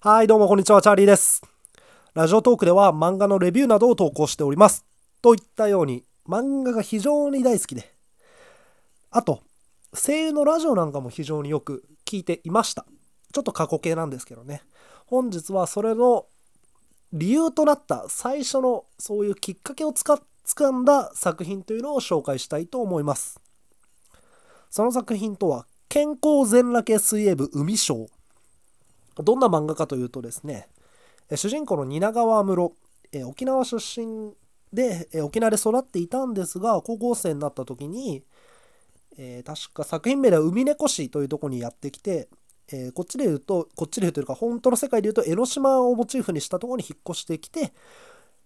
はい、どうもこんにちは、チャーリーです。ラジオトークでは漫画のレビューなどを投稿しております。といったように、漫画が非常に大好きで、あと、声優のラジオなんかも非常によく聞いていました。ちょっと過去形なんですけどね。本日はそれの理由となった最初のそういうきっかけをつか掴んだ作品というのを紹介したいと思います。その作品とは、健康全裸系水泳部海賞。どんな漫画かというとですね、主人公の蜷川室、え沖縄出身で、え沖縄で育っていたんですが、高校生になった時に、え確か作品名では海猫市というとこにやってきて、えこっちで言うと、こっちで言うというか、本当の世界で言うと、江ノ島をモチーフにしたところに引っ越してきて、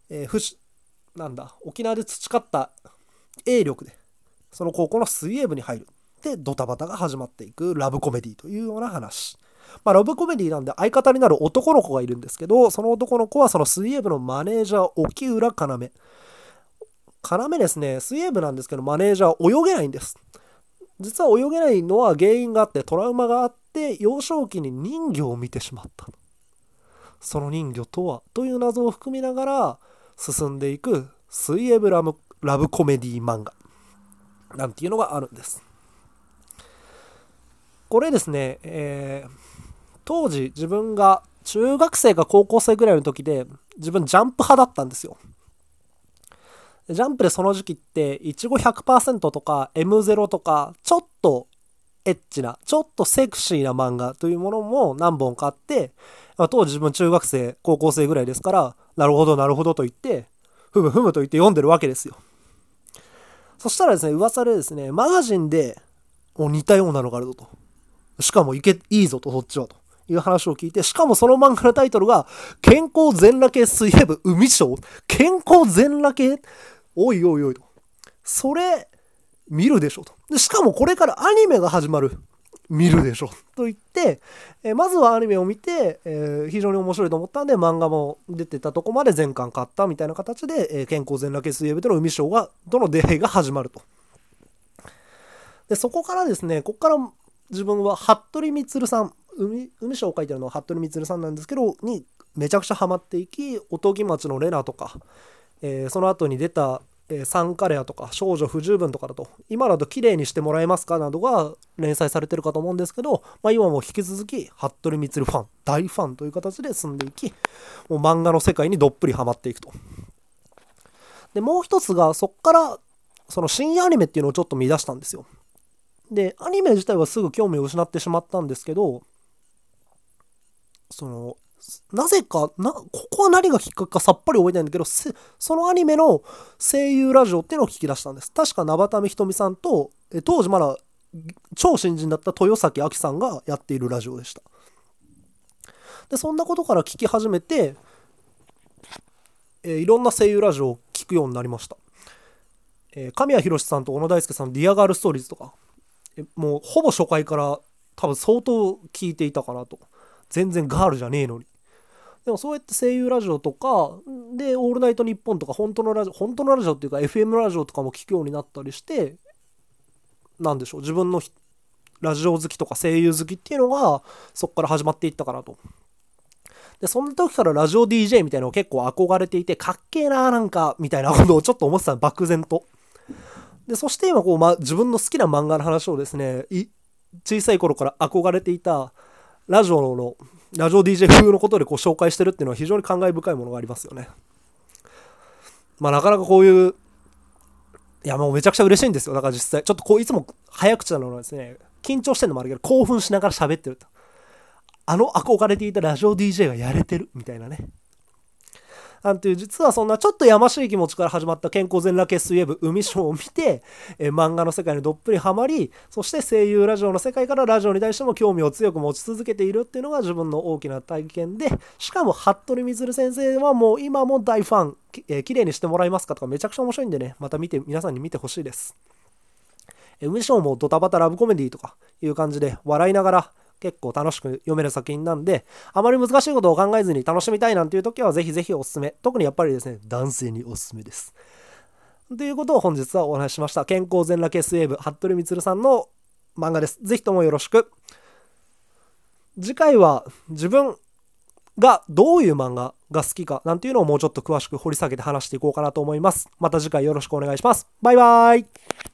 えーふしなんだ、沖縄で培った泳力で、その高校の水泳部に入る。で、ドタバタが始まっていくラブコメディというような話。まあ、ラブコメディなんで相方になる男の子がいるんですけど、その男の子はその水泳部のマネージャー、沖浦要。要ですね、水泳部なんですけど、マネージャー泳げないんです。実は泳げないのは原因があって、トラウマがあって、幼少期に人魚を見てしまった。その人魚とはという謎を含みながら進んでいく水泳部ラブラブコメディ漫画なんていうのがあるんです。これですね、えー当時自分が中学生か高校生ぐらいの時で自分ジャンプ派だったんですよ。ジャンプでその時期っていちご100%とか M0 とかちょっとエッチなちょっとセクシーな漫画というものも何本かあってあ当時自分中学生高校生ぐらいですからなるほどなるほどと言ってふむふむと言って読んでるわけですよ。そしたらですね噂でですねマガジンでもう似たようなのがあるぞと。しかもいけいいぞとそっちはという話を聞いてしかもその漫画のタイトルが「健康全裸系水泳部海賞」健康全裸系？おいおいおいと。それ見るでしょと。でしかもこれからアニメが始まる。見るでしょと。言って、えまずはアニメを見て、えー非常に面白いと思ったんで漫画も出てたとこまで全巻買ったみたいな形で、えー健康全裸系水泳部との海賞がとの出会いが始まると。でそこからですねここから自分は服部充さん海海賞を書いてるのは服部充さんなんですけどにめちゃくちゃハマっていきおとぎ町のレナとか、えーその後に出た、えーサンカレアとか少女不十分とかだと今だと綺麗にしてもらえますかなどが連載されてるかと思うんですけど、まあ、今も引き続き服部充ファン大ファンという形で進んでいきもう漫画の世界にどっぷりハマっていくと。でもう一つがそっからその深夜アニメっていうのをちょっと見出したんですよ。でアニメ自体はすぐ興味を失ってしまったんですけどそのなぜかなここは何がきっかけかさっぱり覚えてないんだけどそのアニメの声優ラジオっていうのを聞き出したんです。確か生田ひとみさんとえ当時まだ超新人だった豊崎亜紀さんがやっているラジオでした。でそんなことから聞き始めて、えいろんな声優ラジオを聞くようになりました、えー神谷浩史さんと小野大輔さんの「 Dear Girl Stories」とかえもうほぼ初回から多分相当聞いていたかなと。全然ガールじゃねえのに。でもそうやって声優ラジオとかで「オールナイトニッポン」とか本当のラジオ本当のラジオっていうか FM ラジオとかも聞くようになったりしてなんでしょう自分のラジオ好きとか声優好きっていうのがそこから始まっていったかなと。でそんな時からラジオ DJ みたいなのを結構憧れていてかっけえななんかみたいなことをちょっと思ってた漠然と。でそして今こう、ま、自分の好きな漫画の話をですね小さい頃から憧れていたラジオのラジオ DJ 風のことでこう紹介してるっていうのは非常に感慨深いものがありますよね。まあなかなかこういういやもうめちゃくちゃ嬉しいんですよ。だから実際ちょっとこういつも早口なのはですね緊張してるのもあるけど興奮しながら喋ってると。あの憧れていたラジオ DJ がやれてるみたいなね。なんていう実はそんなちょっとやましい気持ちから始まった健康全裸系水泳部海賞を見て、え漫画の世界にどっぷりハマりそして声優ラジオの世界からラジオに対しても興味を強く持ち続けているっていうのが自分の大きな体験でしかも服部充先生はもう今も大ファン,、えー綺麗にしてもらえますかとかめちゃくちゃ面白いんでねまた見て皆さんに見てほしいです。えー海賞もドタバタラブコメディとかいう感じで笑いながら結構楽しく読める作品なんであまり難しいことを考えずに楽しみたいなんていう時はぜひぜひおすすめ。特にやっぱりですね男性におすすめです。ということを本日はお話ししました。健康全裸系水泳部服部充さんの漫画です。ぜひともよろしく。次回は自分がどういう漫画が好きかなんていうのをもうちょっと詳しく掘り下げて話していこうかなと思います。また次回よろしくお願いします。バイバーイ。